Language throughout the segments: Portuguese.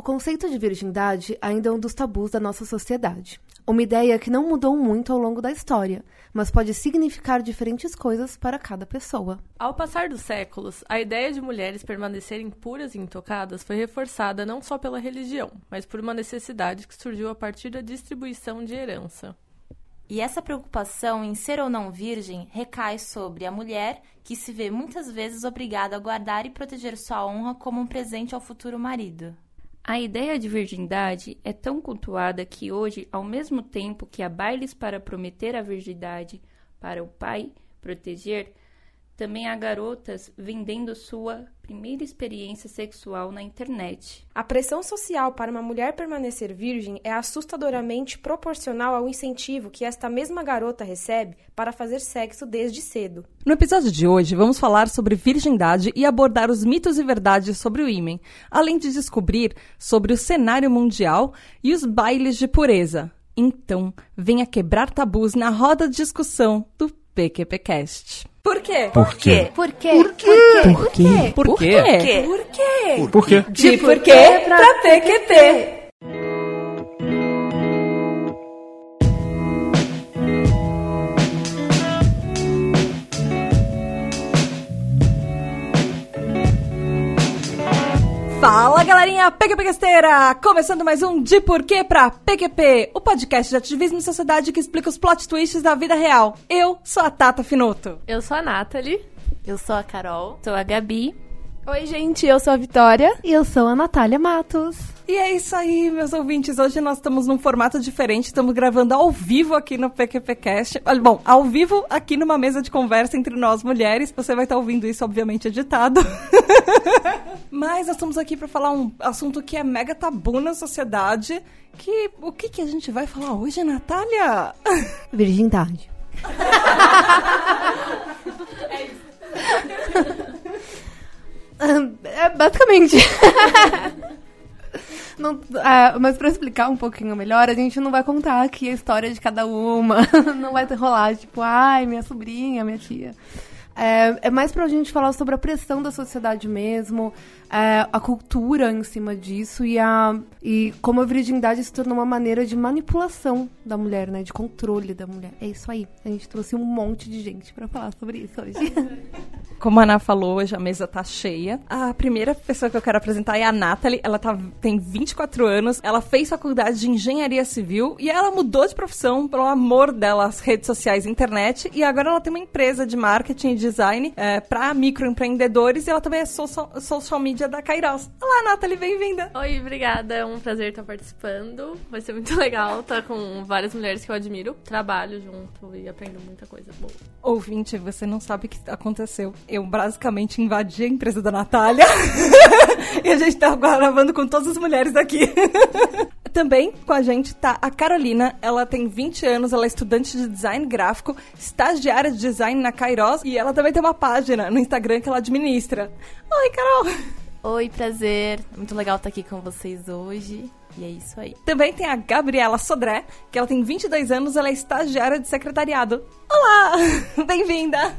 O conceito de virgindade ainda é um dos tabus da nossa sociedade. Uma ideia que não mudou muito ao longo da história, mas pode significar diferentes coisas para cada pessoa. Ao passar dos séculos, a ideia de mulheres permanecerem puras e intocadas foi reforçada não só pela religião, mas por uma necessidade que surgiu a partir da distribuição de herança. E essa preocupação em ser ou não virgem recai sobre a mulher, que se vê muitas vezes obrigada a guardar e proteger sua honra como um presente ao futuro marido. A ideia de virgindade é tão cultuada que hoje, ao mesmo tempo que há bailes para prometer a virgindade para o pai proteger, também há garotas vendendo sua primeira experiência sexual na internet. A pressão social para uma mulher permanecer virgem é assustadoramente proporcional ao incentivo que esta mesma garota recebe para fazer sexo desde cedo. No episódio de hoje, vamos falar sobre virgindade e abordar os mitos e verdades sobre o ímen, além de descobrir sobre o cenário mundial e os bailes de pureza. Então, venha quebrar tabus na roda de discussão do PQPcast. Por quê? Por quê? Por quê? Por quê? Por quê? Por quê? Por quê? Por quê? De por quê pra PQP. Fala galerinha PQPcasteira! Começando mais um De Porquê pra PQP, o podcast de ativismo e sociedade que explica os plot twists da vida real. Eu sou a Tata Finoto. Eu sou a Nathalie. Eu sou a Carol. Sou a Gabi. Oi, gente, eu sou a Vitória. E eu sou a Natália Matos. E é isso aí, meus ouvintes. Hoje nós estamos num formato diferente, estamos gravando ao vivo aqui no PQPcast. Bom, ao vivo aqui numa mesa de conversa entre nós mulheres. Você vai estar ouvindo isso, obviamente, editado. Mas nós estamos aqui para falar um assunto que é mega tabu na sociedade. Que o que, que a gente vai falar hoje, Natália? Virgindade. É, basicamente. Não, ah, mas pra explicar um pouquinho melhor, a gente não vai contar aqui a história de cada uma. Não vai ter rolar, tipo, ai, minha sobrinha, minha tia. É, é mais pra gente falar sobre a pressão da sociedade mesmo, é, a cultura em cima disso e, a, e como a virgindade se tornou uma maneira de manipulação da mulher, né? De controle da mulher. É isso aí. A gente trouxe um monte de gente pra falar sobre isso hoje. Como a Ana falou, hoje a mesa tá cheia. A primeira pessoa que eu quero apresentar é a Nathalie. Ela tá, tem 24 anos, ela fez faculdade de engenharia civil e ela mudou de profissão pelo amor dela redes sociais e internet. E agora ela tem uma empresa de marketing e design é, para microempreendedores e ela também é social, social media da Kairos. Olá, Nathalie, bem-vinda! Oi, obrigada. É um prazer estar participando. Vai ser muito legal estar com várias mulheres que eu admiro. Trabalho junto e aprendo muita coisa boa. Ouvinte, você não sabe o que aconteceu. Eu basicamente invadi a empresa da Natália. e a gente tá gravando com todas as mulheres daqui. Também com a gente tá a Carolina. Ela tem 20 anos, ela é estudante de design gráfico, estagiária de design na Kairos e ela também tem uma página no Instagram que ela administra. Oi, Carol! Oi, prazer. Muito legal estar aqui com vocês hoje. E é isso aí. Também tem a Gabriela Sodré, que ela tem 22 anos, ela é estagiária de secretariado. Olá! Bem-vinda!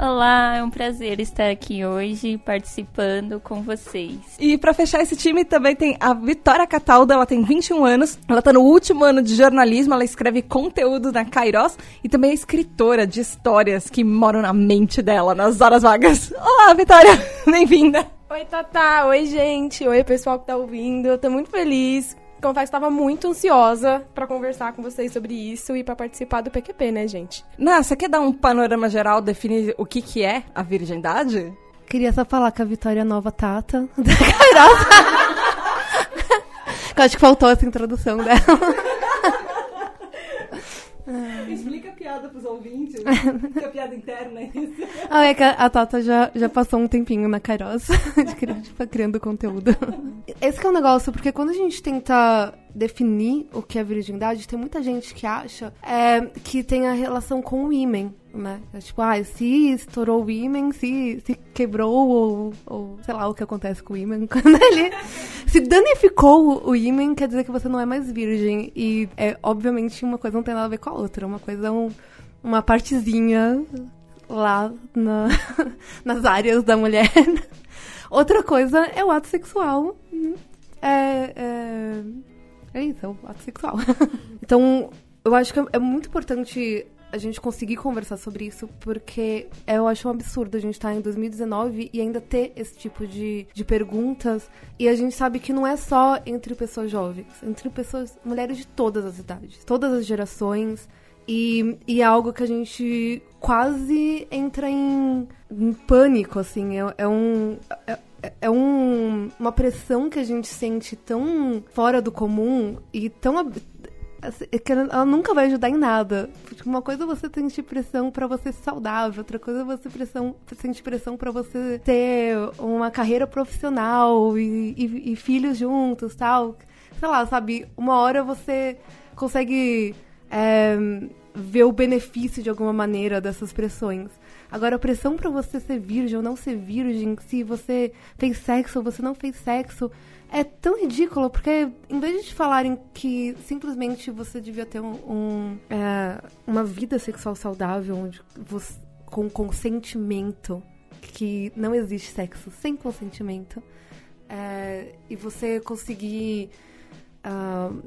Olá, é um prazer estar aqui hoje participando com vocês. E pra fechar esse time também tem a Vitória Cataldo, ela tem 21 anos, ela tá no último ano de jornalismo, ela escreve conteúdo na Kairos e também é escritora de histórias que moram na mente dela, nas horas vagas. Olá, Vitória! Bem-vinda! Oi, Tatá. Oi, gente. Oi, pessoal que tá ouvindo. Eu tô muito feliz. Confesso que tava muito ansiosa pra conversar com vocês sobre isso e pra participar do PQP, né, gente? Não, você quer dar um panorama geral, definir o que que é a virgindade? Queria só falar que a Vitória é nova Tata da acho que faltou essa introdução dela. Explica a piada pros ouvintes, que a piada interna é isso. Ah, é que a, a Tata já, já passou um tempinho na Kairos, de criar, tipo, criando conteúdo. Esse que é o negócio, porque quando a gente tenta definir o que é virgindade, tem muita gente que acha é, que tem a relação com o ímen, né? É tipo, ah, se estourou o ímen, se, se quebrou ou, ou sei lá o que acontece com o ímen, quando ele se danificou o, ímen, quer dizer que você não é mais virgem. E, é, obviamente, uma coisa não tem nada a ver com a outra, uma coisa é um, uma partezinha lá na, nas áreas da mulher. Outra coisa é o ato sexual. É, isso, é o ato sexual. então, eu acho que é muito importante a gente conseguir conversar sobre isso, porque eu acho um absurdo a gente estar tá em 2019 e ainda ter esse tipo de, de perguntas. E a gente sabe que não é só entre pessoas jovens, entre pessoas, mulheres de todas as idades, todas as gerações. E, e é algo que a gente quase entra em, em pânico, assim. É, é um. É, é um, uma pressão que a gente sente tão fora do comum e tão Assim, é ela nunca vai ajudar em nada. Uma coisa é você sentir pressão para você ser saudável, outra coisa é você pressão, sentir pressão para você ter uma carreira profissional e, e, e, filhos juntos, tal. Sei lá, sabe? Uma hora você consegue é, ver o benefício de alguma maneira dessas pressões. Agora, a pressão para você ser virgem ou não ser virgem, se você fez sexo ou você não fez sexo, é tão ridículo, porque em vez de falarem que simplesmente você devia ter um, um é, uma vida sexual saudável, onde você, com consentimento, que não existe sexo sem consentimento, é, e você conseguir uh,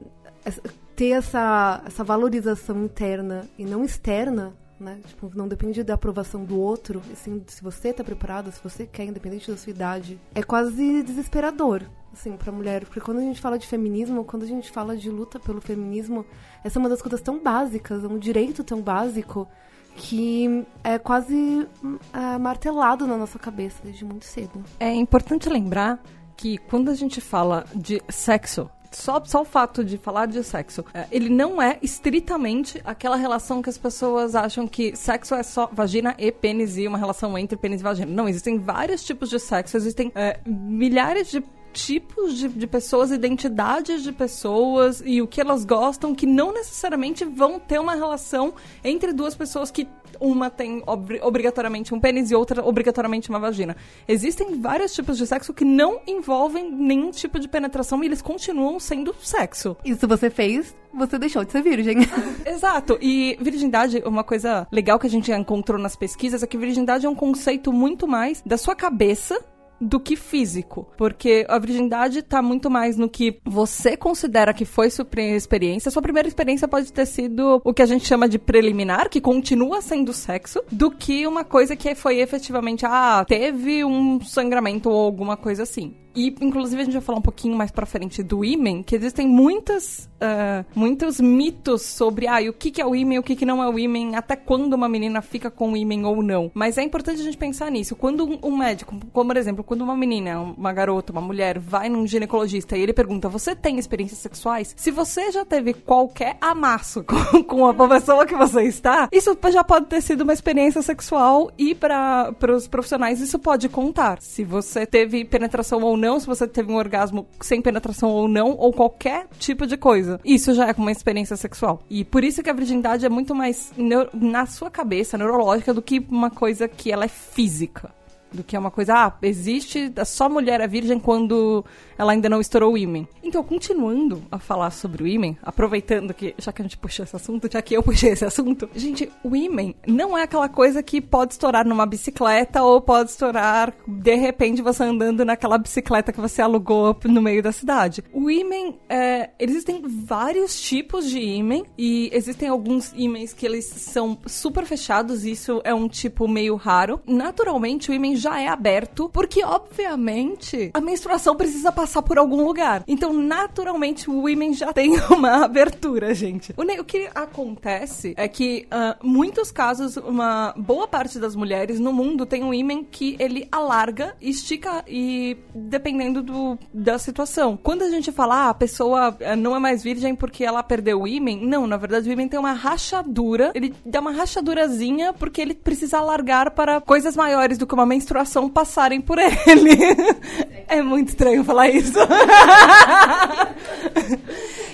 ter essa, essa valorização interna e não externa, né? Tipo, não depende da aprovação do outro, assim, se você tá preparado, se você quer, independente da sua idade. É quase desesperador, assim, pra mulher. Porque quando a gente fala de feminismo, quando a gente fala de luta pelo feminismo, essa é uma das coisas tão básicas, é um direito tão básico que é quase é, martelado na nossa cabeça desde muito cedo. É importante lembrar que quando a gente fala de sexo, só, só o fato de falar de sexo, é, ele não é estritamente aquela relação que as pessoas acham que sexo é só vagina e pênis e uma relação entre pênis e vagina. Não, existem vários tipos de sexo, existem é, milhares de tipos de, de pessoas, identidades de pessoas e o que elas gostam que não necessariamente vão ter uma relação entre duas pessoas que uma tem ob obrigatoriamente um pênis e outra obrigatoriamente uma vagina. Existem vários tipos de sexo que não envolvem nenhum tipo de penetração e eles continuam sendo sexo. Isso você fez, você deixou de ser virgem. Exato. E virgindade, uma coisa legal que a gente encontrou nas pesquisas é que virgindade é um conceito muito mais da sua cabeça do que físico. Porque a virgindade tá muito mais no que você considera que foi sua experiência. Sua primeira experiência pode ter sido o que a gente chama de preliminar, que continua sendo sexo, do que uma coisa que foi efetivamente, ah, teve um sangramento ou alguma coisa assim. E, inclusive, a gente vai falar um pouquinho mais pra frente do imen, que existem muitas, uh, muitos mitos sobre ah, o que, que é o imen, o que, que não é o imen, até quando uma menina fica com o imen ou não. Mas é importante a gente pensar nisso. Quando um, médico, como por exemplo, quando uma menina, uma garota, uma mulher vai num ginecologista e ele pergunta: Você tem experiências sexuais? Se você já teve qualquer amasso com, com a pessoa que você está, isso já pode ter sido uma experiência sexual e para os profissionais isso pode contar. Se você teve penetração ou não, se você teve um orgasmo sem penetração ou não, ou qualquer tipo de coisa. Isso já é uma experiência sexual. E por isso que a virgindade é muito mais na sua cabeça, neurológica, do que uma coisa que ela é física do que é uma coisa, ah, existe, só mulher é virgem quando ela ainda não estourou o ímen. Então, continuando a falar sobre o ímen, aproveitando que, já que a gente puxou esse assunto, já que eu puxei esse assunto, gente, o ímen não é aquela coisa que pode estourar numa bicicleta ou pode estourar, de repente, você andando naquela bicicleta que você alugou no meio da cidade. O ímen, é, existem vários tipos de ímen e existem alguns ímens que eles são super fechados, isso é um tipo meio raro. Naturalmente, o ímen já é aberto, porque obviamente a menstruação precisa passar por algum lugar. Então, naturalmente, o women já tem uma abertura, gente. O, que acontece é que, uh, muitos casos, uma boa parte das mulheres no mundo tem um women que ele alarga, estica e dependendo do, da situação. Quando a gente fala, ah, a pessoa eh, não é mais virgem porque ela perdeu o imen, não, na verdade o imen tem uma rachadura, ele dá uma rachadurazinha porque ele precisa alargar para coisas maiores do que uma menstruação menstruação passarem por ele. É muito estranho falar isso.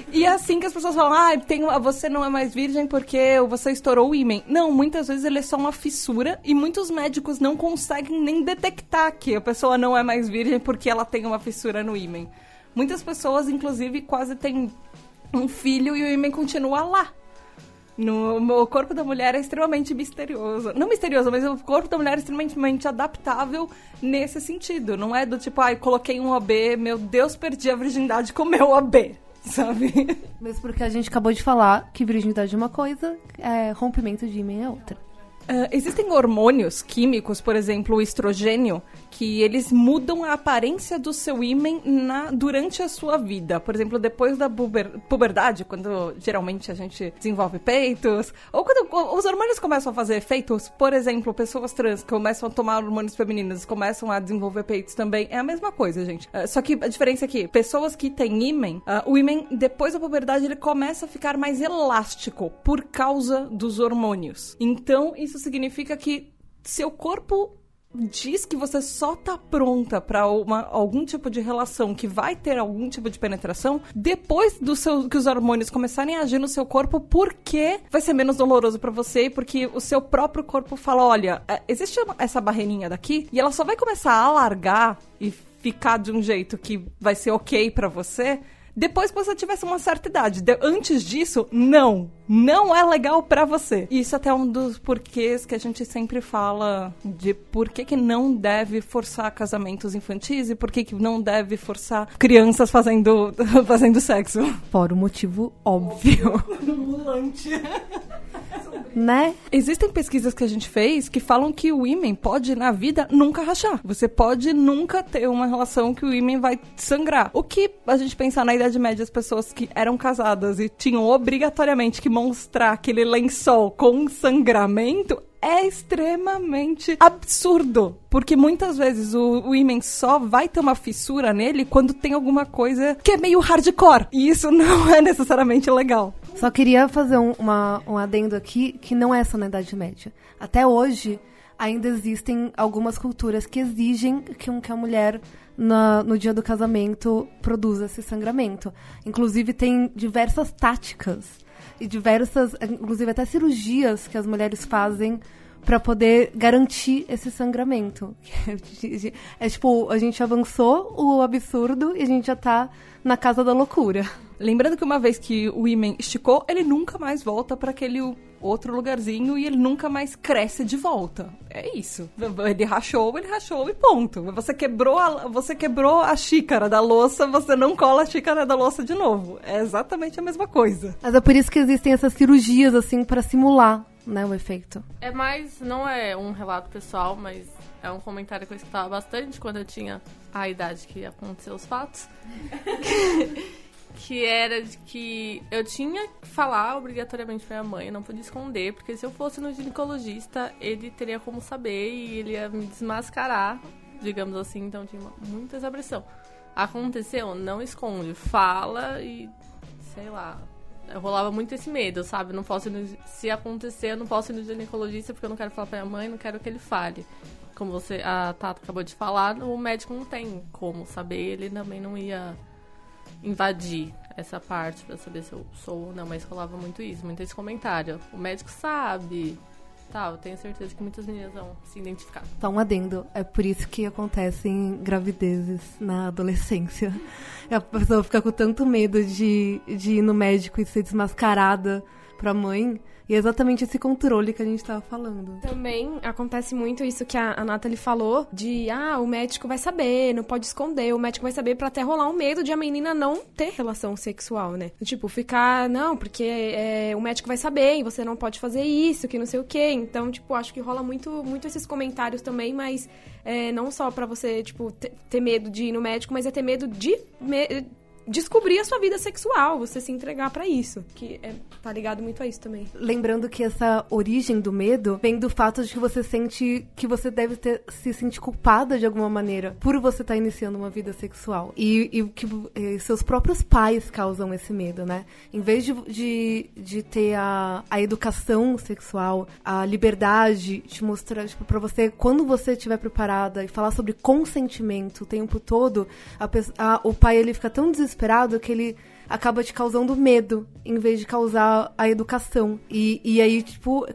E é assim que as pessoas falam, ah, tem, você não é mais virgem porque você estourou o ímen. Não, muitas vezes ele é só uma fissura e muitos médicos não conseguem nem detectar que a pessoa não é mais virgem porque ela tem uma fissura no ímen. Muitas pessoas, inclusive, quase têm um filho e o ímen continua lá. No, o corpo da mulher é extremamente misterioso. Não misterioso, mas o corpo da mulher é extremamente adaptável nesse sentido. Não é do tipo, ai, ah, coloquei um OB, meu Deus, perdi a virgindade com meu OB. sabe? Mesmo porque a gente acabou de falar que virgindade é uma coisa, é, rompimento de ímã é outra. Uh, existem hormônios químicos, por exemplo, o estrogênio, que eles mudam a aparência do seu ímã na, durante a sua vida. Por exemplo, depois da puber, puberdade, quando geralmente a gente desenvolve peitos, ou quando os hormônios começam a fazer efeitos, por exemplo, pessoas trans começam a tomar hormônios femininos, começam a desenvolver peitos também, é a mesma coisa, gente. Uh, só que a diferença é que pessoas que têm ímã, uh, o ímã, depois da puberdade, ele começa a ficar mais elástico por causa dos hormônios. Então, isso isso significa que seu corpo diz que você só tá pronta para algum tipo de relação que vai ter algum tipo de penetração depois do seu, que os hormônios começarem a agir no seu corpo, porque vai ser menos doloroso para você e porque o seu próprio corpo fala, olha, é, existe essa barreirinha daqui e ela só vai começar a alargar e ficar de um jeito que vai ser ok para você depois que você tivesse uma certa idade. De antes disso, não. Não é legal para você. Isso até é um dos porquês que a gente sempre fala de por que, que não deve forçar casamentos infantis e por que, que não deve forçar crianças fazendo, fazendo sexo. Fora o motivo óbvio. Ambulante. Né? Existem pesquisas que a gente fez que falam que o ímã pode, na vida, nunca rachar. Você pode nunca ter uma relação que o ímã vai sangrar. O que a gente pensar na Idade Média, as pessoas que eram casadas e tinham obrigatoriamente que mostrar aquele lençol com sangramento é extremamente absurdo. Porque muitas vezes o, o imen só vai ter uma fissura nele quando tem alguma coisa que é meio hardcore. E isso não é necessariamente legal. Só queria fazer um, uma, um adendo aqui que não é só na Idade Média. Até hoje, ainda existem algumas culturas que exigem que, um, que a mulher na, no dia do casamento produza esse sangramento. Inclusive, tem diversas táticas e diversas, inclusive até cirurgias que as mulheres fazem para poder garantir esse sangramento. É tipo, a gente avançou o absurdo e a gente já tá na casa da loucura. Lembrando que uma vez que o imen esticou, ele nunca mais volta para aquele outro lugarzinho e ele nunca mais cresce de volta. É isso. Ele rachou, ele rachou e ponto. Você quebrou a, você quebrou a xícara da louça, você não cola a xícara da louça de novo. É exatamente a mesma coisa. Mas é por isso que existem essas cirurgias assim para simular, né, o efeito. É mais, não é um relato pessoal, mas é um comentário que eu escutava bastante quando eu tinha a idade que aconteceu os fatos. que era de que eu tinha que falar obrigatoriamente pra minha mãe, eu não podia esconder, porque se eu fosse no ginecologista, ele teria como saber e ele ia me desmascarar, digamos assim, então tinha muita essa pressão. Aconteceu, não esconde, fala e sei lá. Eu rolava muito esse medo, sabe? Não posso no, se acontecer, eu não posso ir no ginecologista porque eu não quero falar pra minha mãe, não quero que ele fale. Como você, a Tata acabou de falar, o médico não tem como saber, ele também não ia invadir essa parte para saber se eu sou ou não, mas rolava muito isso, muito esse comentário. O médico sabe. Tá, eu tenho certeza que muitas meninas vão se identificar. Só um adendo. É por isso que acontecem gravidezes na adolescência. A pessoa fica com tanto medo de, de ir no médico e ser desmascarada pra mãe e é exatamente esse controle que a gente estava falando. Também acontece muito isso que a, a Nathalie falou, de, ah, o médico vai saber, não pode esconder, o médico vai saber para até rolar um medo de a menina não ter relação sexual, né? Tipo, ficar, não, porque é, o médico vai saber e você não pode fazer isso, que não sei o quê. Então, tipo, acho que rola muito, muito esses comentários também, mas é, não só para você, tipo, ter medo de ir no médico, mas é ter medo de... Me descobrir a sua vida sexual, você se entregar para isso, que é, tá ligado muito a isso também. Lembrando que essa origem do medo vem do fato de que você sente que você deve ter, se sentir culpada de alguma maneira por você estar tá iniciando uma vida sexual. E, e que e seus próprios pais causam esse medo, né? Em vez de, de, de ter a, a educação sexual, a liberdade, te mostrar, tipo, pra você, quando você estiver preparada e falar sobre consentimento o tempo todo, a, a, o pai ele fica tão desesperado desesperado que ele acaba te causando medo em vez de causar a educação. E, e aí, tipo,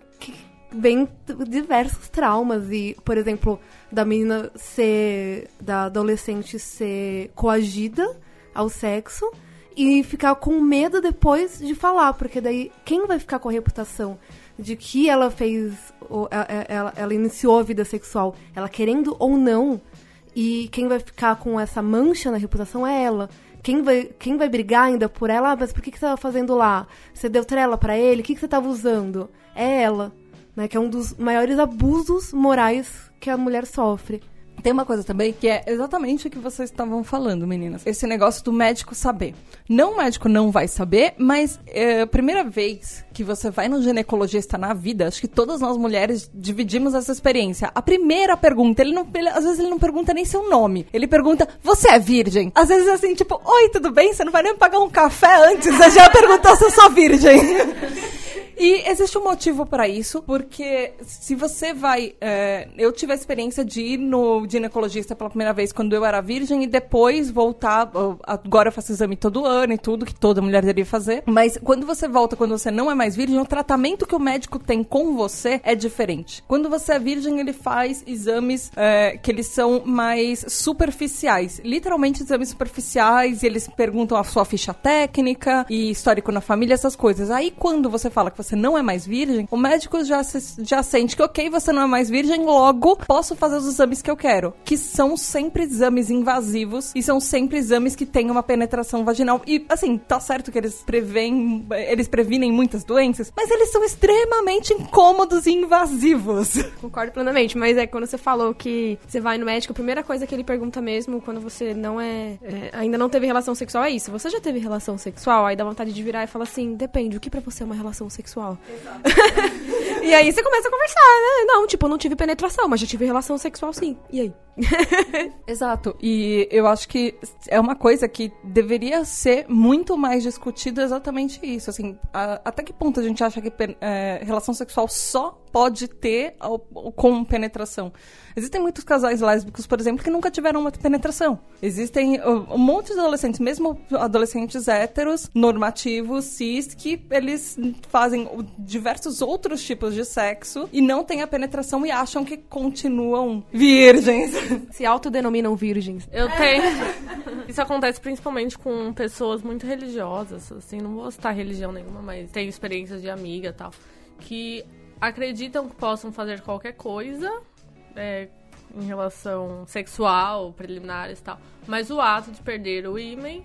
vem diversos traumas. E, por exemplo, da menina ser. da adolescente ser coagida ao sexo e ficar com medo depois de falar, porque daí quem vai ficar com a reputação de que ela fez, ela, ela iniciou a vida sexual, ela querendo ou não, e quem vai ficar com essa mancha na reputação é ela quem vai, quem vai brigar ainda por ela? Ah, mas por que, que você tava fazendo lá? Você deu trela pra ele? O que, que você tava usando? É ela, né? Que é um dos maiores abusos morais que a mulher sofre. Tem uma coisa também que é exatamente o que vocês estavam falando, meninas. Esse negócio do médico saber. Não o médico não vai saber, mas é a primeira vez que você vai no ginecologista na vida, acho que todas nós mulheres dividimos essa experiência. A primeira pergunta, ele não, ele, às vezes ele não pergunta nem seu nome. Ele pergunta: "Você é virgem?". Às vezes é assim, tipo: "Oi, tudo bem? Você não vai nem pagar um café antes, você já perguntou se eu sou virgem". E existe um motivo para isso, porque se você vai. É, eu tive a experiência de ir no ginecologista pela primeira vez quando eu era virgem e depois voltar. Agora eu faço exame todo ano e tudo, que toda mulher deveria fazer. Mas quando você volta, quando você não é mais virgem, o tratamento que o médico tem com você é diferente. Quando você é virgem, ele faz exames é, que eles são mais superficiais. Literalmente exames superficiais, e eles perguntam a sua ficha técnica e histórico na família, essas coisas. Aí quando você fala que você não é mais virgem, o médico já, se, já sente que, ok, você não é mais virgem, logo posso fazer os exames que eu quero. Que são sempre exames invasivos e são sempre exames que têm uma penetração vaginal. E, assim, tá certo que eles preveem, eles previnem muitas doenças, mas eles são extremamente incômodos e invasivos. Concordo plenamente, mas é quando você falou que você vai no médico, a primeira coisa que ele pergunta mesmo quando você não é, é ainda não teve relação sexual é isso. Você já teve relação sexual? Aí dá vontade de virar e falar assim: depende, o que para você é uma relação sexual? Sexual. e aí você começa a conversar, né? Não, tipo, não tive penetração, mas já tive relação sexual sim. E aí? Exato. E eu acho que é uma coisa que deveria ser muito mais discutida exatamente isso. Assim, a, até que ponto a gente acha que é, relação sexual só pode ter ao, com penetração? Existem muitos casais lésbicos, por exemplo, que nunca tiveram uma penetração. Existem um monte de adolescentes, mesmo adolescentes héteros, normativos, cis, que eles fazem diversos outros tipos de sexo e não têm a penetração e acham que continuam virgens. Se autodenominam virgens. Eu tenho. Isso acontece principalmente com pessoas muito religiosas, assim, não vou citar religião nenhuma, mas tenho experiências de amiga e tal, que acreditam que possam fazer qualquer coisa é, em relação sexual, preliminares e tal. Mas o ato de perder o ímã,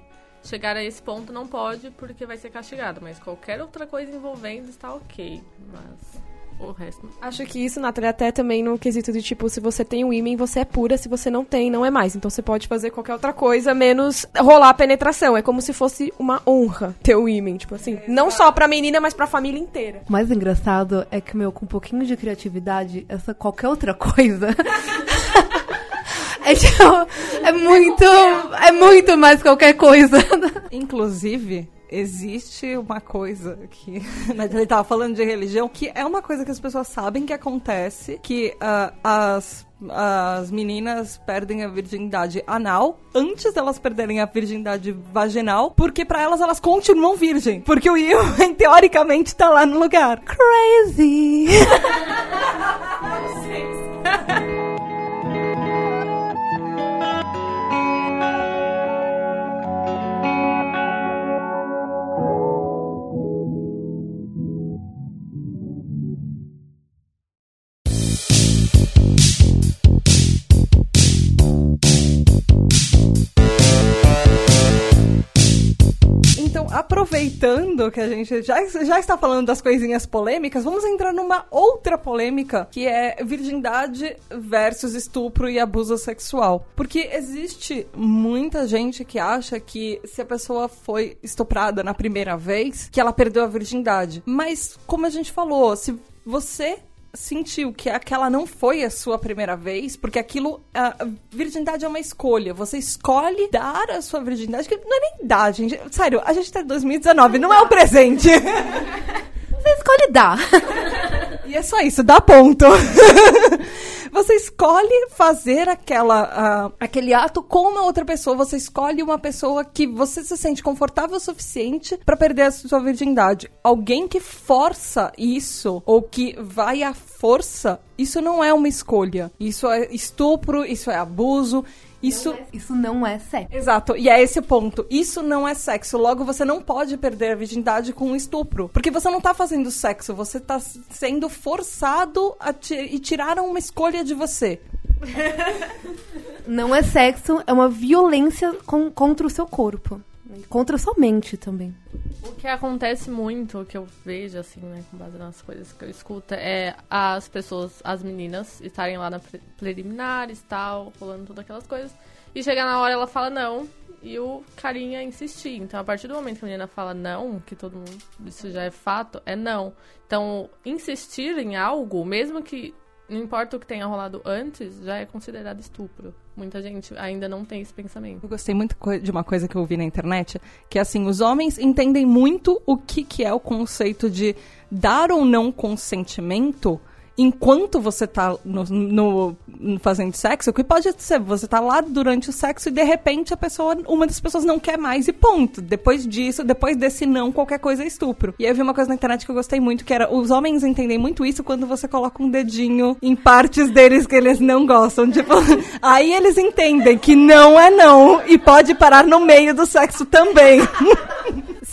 chegar a esse ponto não pode porque vai ser castigado. Mas qualquer outra coisa envolvendo está ok. Mas o resto. Acho que isso, Nathalie, até também no quesito de tipo, se você tem o ímã, você é pura, se você não tem, não é mais. Então você pode fazer qualquer outra coisa, menos rolar a penetração. É como se fosse uma honra ter o ímã, tipo assim. Não só pra menina, mas pra família inteira. O mais engraçado é que, meu, com um pouquinho de criatividade, essa qualquer outra coisa. É, tipo, é muito. É muito mais qualquer coisa. Inclusive, existe uma coisa que ele estava falando de religião que é uma coisa que as pessoas sabem que acontece que uh, as as meninas perdem a virgindade anal antes delas perderem a virgindade vaginal, porque para elas elas continuam virgem, porque o ímã teoricamente tá lá no lugar. Crazy. aproveitando que a gente já, já está falando das coisinhas polêmicas, vamos entrar numa outra polêmica, que é virgindade versus estupro e abuso sexual. Porque existe muita gente que acha que se a pessoa foi estuprada na primeira vez, que ela perdeu a virgindade. Mas, como a gente falou, se você sentiu que aquela não foi a sua primeira vez, porque aquilo. A virgindade é uma escolha. Você escolhe dar a sua virgindade, que não é nem dar, gente. Sério, a gente tá em 2019, não é um presente. Você escolhe dar. E é só isso, dá ponto. Você escolhe fazer aquela, uh, aquele ato com uma outra pessoa. Você escolhe uma pessoa que você se sente confortável o suficiente para perder a sua virgindade. Alguém que força isso ou que vai à força, isso não é uma escolha. Isso é estupro, isso é abuso. Isso não é, isso não é sexo. Exato, e é esse o ponto. Isso não é sexo. Logo, você não pode perder a virgindade com um estupro. Porque você não tá fazendo sexo, você tá sendo forçado a e tiraram uma escolha de você. Não é sexo, é uma violência com, contra o seu corpo. Contra sua mente também. O que acontece muito, o que eu vejo, assim, né, com base nas coisas que eu escuto, é as pessoas, as meninas, estarem lá na pre preliminares e tal, rolando todas aquelas coisas, e chegar na hora ela fala não, e o carinha insistir. Então, a partir do momento que a menina fala não, que todo mundo, isso já é fato, é não. Então, insistir em algo, mesmo que não importa o que tenha rolado antes, já é considerado estupro. Muita gente ainda não tem esse pensamento. Eu gostei muito de uma coisa que eu vi na internet, que é assim, os homens entendem muito o que, que é o conceito de dar ou não consentimento enquanto você tá no, no, no, fazendo sexo, o que pode ser, você tá lá durante o sexo e de repente a pessoa, uma das pessoas não quer mais e ponto. Depois disso, depois desse não, qualquer coisa é estupro. E aí eu vi uma coisa na internet que eu gostei muito, que era, os homens entendem muito isso quando você coloca um dedinho em partes deles que eles não gostam. Tipo, aí eles entendem que não é não e pode parar no meio do sexo também.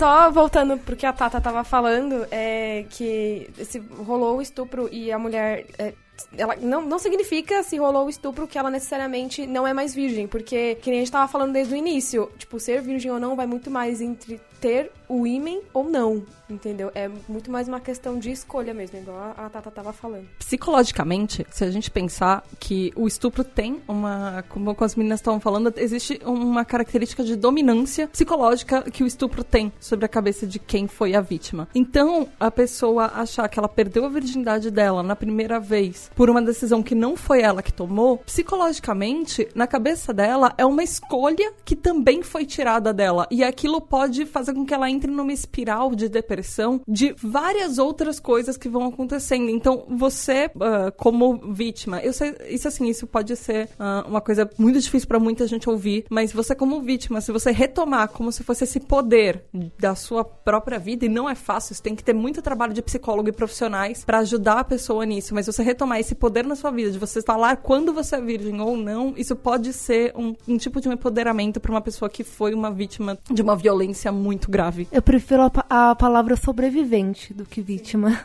Só voltando pro que a Tata tava falando, é que se rolou o estupro e a mulher. É, ela não, não significa se rolou o estupro que ela necessariamente não é mais virgem, porque que nem a gente tava falando desde o início, tipo, ser virgem ou não vai muito mais entre ter o ímen ou não, entendeu? É muito mais uma questão de escolha mesmo, igual a Tata tava falando. Psicologicamente, se a gente pensar que o estupro tem uma, como as meninas estavam falando, existe uma característica de dominância psicológica que o estupro tem sobre a cabeça de quem foi a vítima. Então, a pessoa achar que ela perdeu a virgindade dela na primeira vez por uma decisão que não foi ela que tomou, psicologicamente, na cabeça dela, é uma escolha que também foi tirada dela. E aquilo pode fazer com que ela entre numa espiral de depressão de várias outras coisas que vão acontecendo. Então, você, uh, como vítima, eu sei, isso assim, isso pode ser uh, uma coisa muito difícil para muita gente ouvir, mas você, como vítima, se você retomar como se fosse esse poder da sua própria vida, e não é fácil, isso tem que ter muito trabalho de psicólogo e profissionais para ajudar a pessoa nisso, mas você retomar esse poder na sua vida, de você falar quando você é virgem ou não, isso pode ser um, um tipo de um empoderamento para uma pessoa que foi uma vítima de uma violência muito grave. Eu prefiro a, a palavra sobrevivente do que vítima.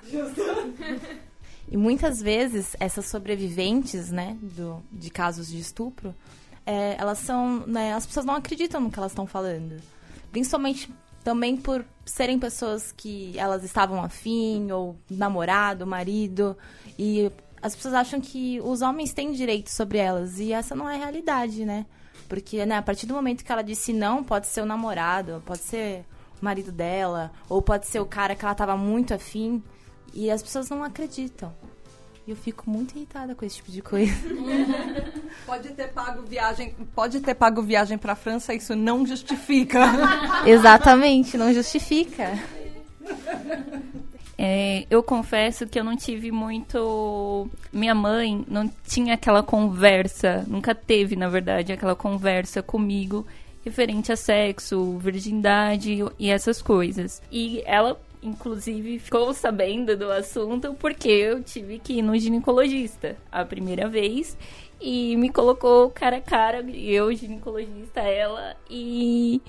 e muitas vezes essas sobreviventes, né, do, de casos de estupro, é, elas são, né, as pessoas não acreditam no que elas estão falando. Principalmente também por serem pessoas que elas estavam afim, ou namorado, marido, e as pessoas acham que os homens têm direito sobre elas, e essa não é a realidade, né? Porque, né, a partir do momento que ela disse não, pode ser o namorado, pode ser o marido dela, ou pode ser o cara que ela tava muito afim, e as pessoas não acreditam. E eu fico muito irritada com esse tipo de coisa. pode ter pago viagem, pode ter pago viagem para França, isso não justifica. Exatamente, não justifica. É, eu confesso que eu não tive muito. Minha mãe não tinha aquela conversa, nunca teve, na verdade, aquela conversa comigo referente a sexo, virgindade e essas coisas. E ela inclusive ficou sabendo do assunto porque eu tive que ir no ginecologista a primeira vez e me colocou cara a cara, eu ginecologista, ela e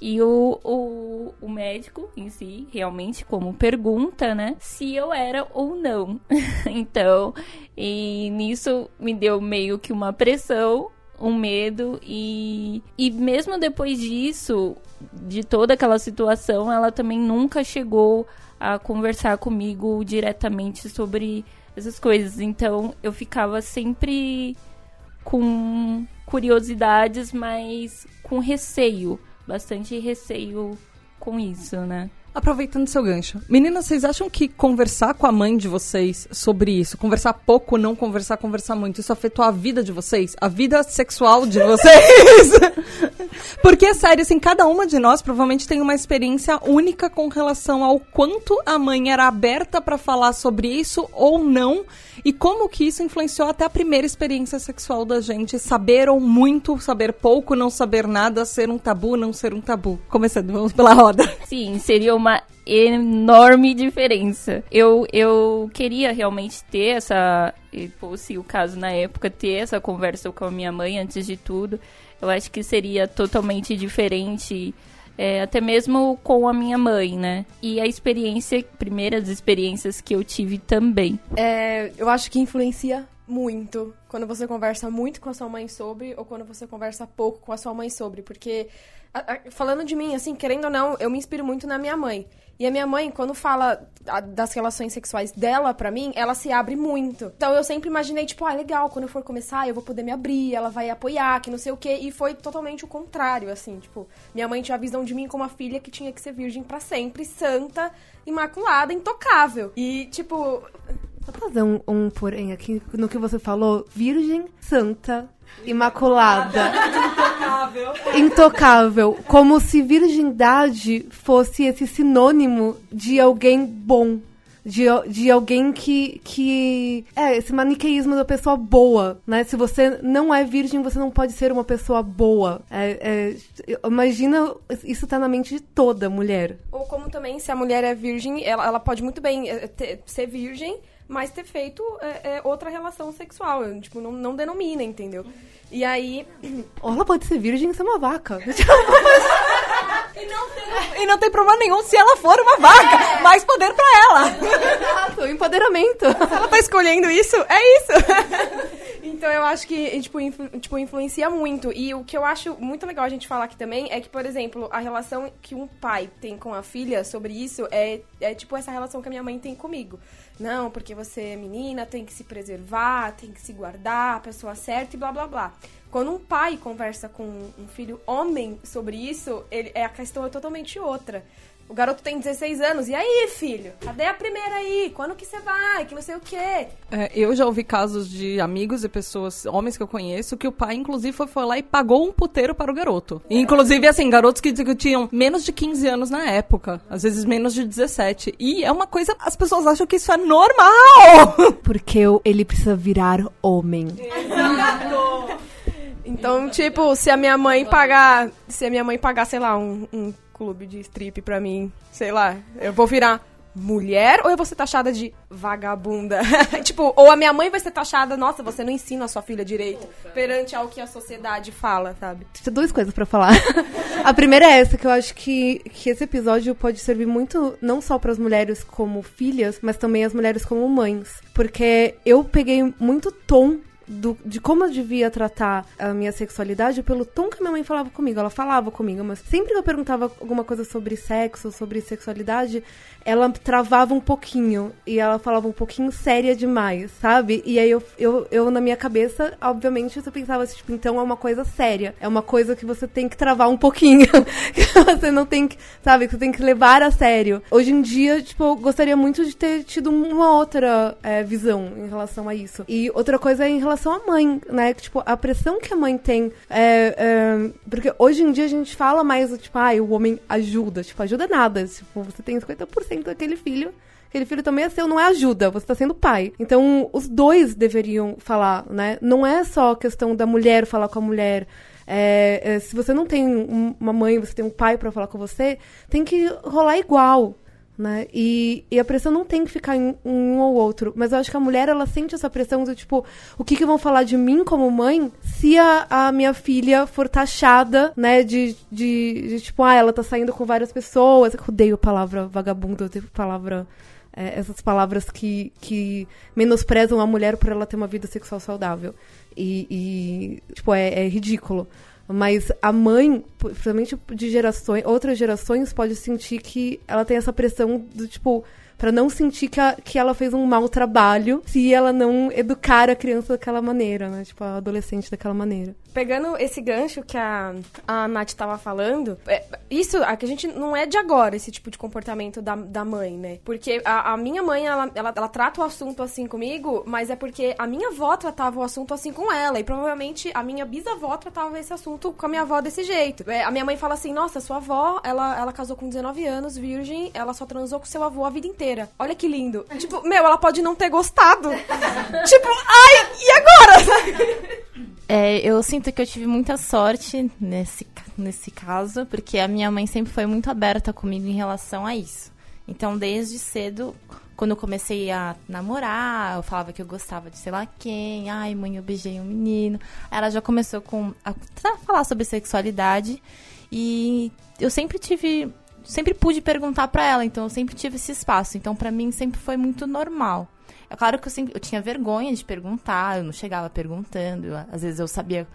e o, o, o médico em si, realmente, como pergunta, né? Se eu era ou não. então, e nisso me deu meio que uma pressão um medo e e mesmo depois disso, de toda aquela situação, ela também nunca chegou a conversar comigo diretamente sobre essas coisas. Então, eu ficava sempre com curiosidades, mas com receio, bastante receio com isso, né? Aproveitando seu gancho. Meninas, vocês acham que conversar com a mãe de vocês sobre isso, conversar pouco, não conversar, conversar muito, isso afetou a vida de vocês? A vida sexual de vocês? Porque, sério, assim, cada uma de nós provavelmente tem uma experiência única com relação ao quanto a mãe era aberta para falar sobre isso ou não, e como que isso influenciou até a primeira experiência sexual da gente. Saber ou muito, saber pouco, não saber nada, ser um tabu, não ser um tabu. Começando, vamos pela roda. Sim, seria uma enorme diferença. Eu, eu queria realmente ter essa, fosse o caso na época, ter essa conversa com a minha mãe antes de tudo. Eu acho que seria totalmente diferente. É, até mesmo com a minha mãe, né? E a experiência, primeiras experiências que eu tive também. É, eu acho que influencia muito quando você conversa muito com a sua mãe sobre ou quando você conversa pouco com a sua mãe sobre. Porque, falando de mim, assim, querendo ou não, eu me inspiro muito na minha mãe. E a minha mãe, quando fala a- das relações sexuais dela pra mim, ela se abre muito. Então eu sempre imaginei, tipo, ah, legal, quando eu for começar, eu vou poder me abrir, ela vai apoiar, que não sei o quê. E foi totalmente o contrário, assim, tipo, minha mãe tinha a visão de mim como uma filha que tinha que ser virgem pra sempre, santa, imaculada, intocável. E, tipo, Só fazer um, um porém aqui no que você falou. Virgem, santa, imaculada. Intocável. Como se virgindade fosse esse sinônimo de alguém bom. De, de alguém que, que. É, esse maniqueísmo da pessoa boa, né? Se você não é virgem, você não pode ser uma pessoa boa. É, é, imagina, isso tá na mente de toda mulher. Ou como também, se a mulher é virgem, ela, ela pode muito bem eh, ter- ser virgem, mas ter feito eh, eh, outra relação sexual. Eu, Tipo, não, não denomina, entendeu? E aí. Ela pode ser virgem e ser uma vaca. E não tem problema nenhum se ela for uma vaca. Mais poder pra ela. Exato, empoderamento. Se ela tá escolhendo isso, é isso! Então eu acho que, tipo, influ- tipo, influencia muito. E o que eu acho muito legal a gente falar aqui também é que, por exemplo, a relação que um pai tem com a filha sobre isso é, é tipo essa relação que a minha mãe tem comigo. Não, porque você é menina, tem que se preservar, tem que se guardar, a pessoa certa e blá blá blá. Quando um pai conversa com um filho homem sobre isso, ele, é, a questão é totalmente outra. O garoto tem 16 anos. E aí, filho? Cadê a primeira aí? Quando que você vai? Que não sei o quê. É, eu já ouvi casos de amigos e pessoas, homens que eu conheço, que o pai, inclusive, foi, foi lá e pagou um puteiro para o garoto. E, inclusive, assim, garotos que, que tinham menos de 15 anos na época. Às vezes menos de 17. E é uma coisa, as pessoas acham que isso é normal! Porque ele precisa virar homem. Então, tipo, se a minha mãe pagar. Se a minha mãe pagar, sei lá, um, um clube de strip pra mim, sei lá, eu vou virar mulher ou eu vou ser taxada de vagabunda? tipo, ou a minha mãe vai ser taxada, nossa, você não ensina a sua filha direito. Perante ao que a sociedade fala, sabe? Tem duas coisas pra falar. A primeira é essa, que eu acho que, que esse episódio pode servir muito, não só pras mulheres como filhas, mas também as mulheres como mães. Porque eu peguei muito tom do- de como eu devia tratar a minha sexualidade pelo tom que minha mãe falava comigo. Ela falava comigo, mas sempre que eu perguntava alguma coisa sobre sexo, sobre sexualidade, ela travava um pouquinho. E ela falava um pouquinho séria demais, sabe? E aí eu, eu, eu na minha cabeça, obviamente, eu pensava assim, tipo, então é uma coisa séria. É uma coisa que você tem que travar um pouquinho. que você não tem que, sabe? Que você tem que levar a sério. Hoje em dia, tipo, eu gostaria muito de ter tido uma outra é, visão em relação a isso. E outra coisa é em relação à mãe, né? Tipo, a pressão que a mãe tem. é, é, porque hoje em dia a gente fala mais, do tipo, ah, o homem ajuda. Tipo, ajuda nada. Tipo, você tem 50% daquele filho. Aquele filho também é seu, não é ajuda, você tá sendo pai. Então, os dois deveriam falar, né? Não é só questão da mulher falar com a mulher. É, é, se você não tem um- uma mãe, você tem um pai pra falar com você, tem que rolar igual, né? E, e a pressão não tem que ficar em um ou outro. Mas eu acho que a mulher, ela sente essa pressão do tipo, o que, que vão falar de mim como mãe se a, a minha filha for taxada, né? De, de, de, tipo, ah, ela tá saindo com várias pessoas. Eu odeio a palavra vagabundo, eu odeio a palavra. é, essas palavras que, que menosprezam a mulher por ela ter uma vida sexual saudável. E, e, tipo, é, é ridículo. Mas a mãe, principalmente de gerações, outras gerações, pode sentir que ela tem essa pressão do tipo. Pra não sentir que, a- que ela fez um mau trabalho se ela não educar a criança daquela maneira, né? Tipo, a adolescente daquela maneira. Pegando esse gancho que a, a Nath tava falando, é, isso a que a gente não é de agora, esse tipo de comportamento da, da mãe, né? Porque a, a minha mãe, ela, ela, ela trata o assunto assim comigo, mas é porque a minha avó tratava o assunto assim com ela. E provavelmente a minha bisavó tratava esse assunto com a minha avó desse jeito. É, a minha mãe fala assim: nossa, sua avó, ela, ela casou com 19 anos, virgem, ela só transou com seu avô a vida inteira. Olha que lindo. Tipo, meu, ela pode não ter gostado. tipo, ai, e agora? É, eu sinto que eu tive muita sorte nesse, nesse caso, porque a minha mãe sempre foi muito aberta comigo em relação a isso. Então, desde cedo, quando eu comecei a namorar, eu falava que eu gostava de sei lá quem, ai, mãe, eu beijei um menino. Ela já começou com, a falar sobre sexualidade e eu sempre tive, sempre pude perguntar pra ela, então eu sempre tive esse espaço. Então, pra mim, sempre foi muito normal. É claro que eu, sempre, eu tinha vergonha de perguntar, eu não chegava perguntando. às vezes eu sabia,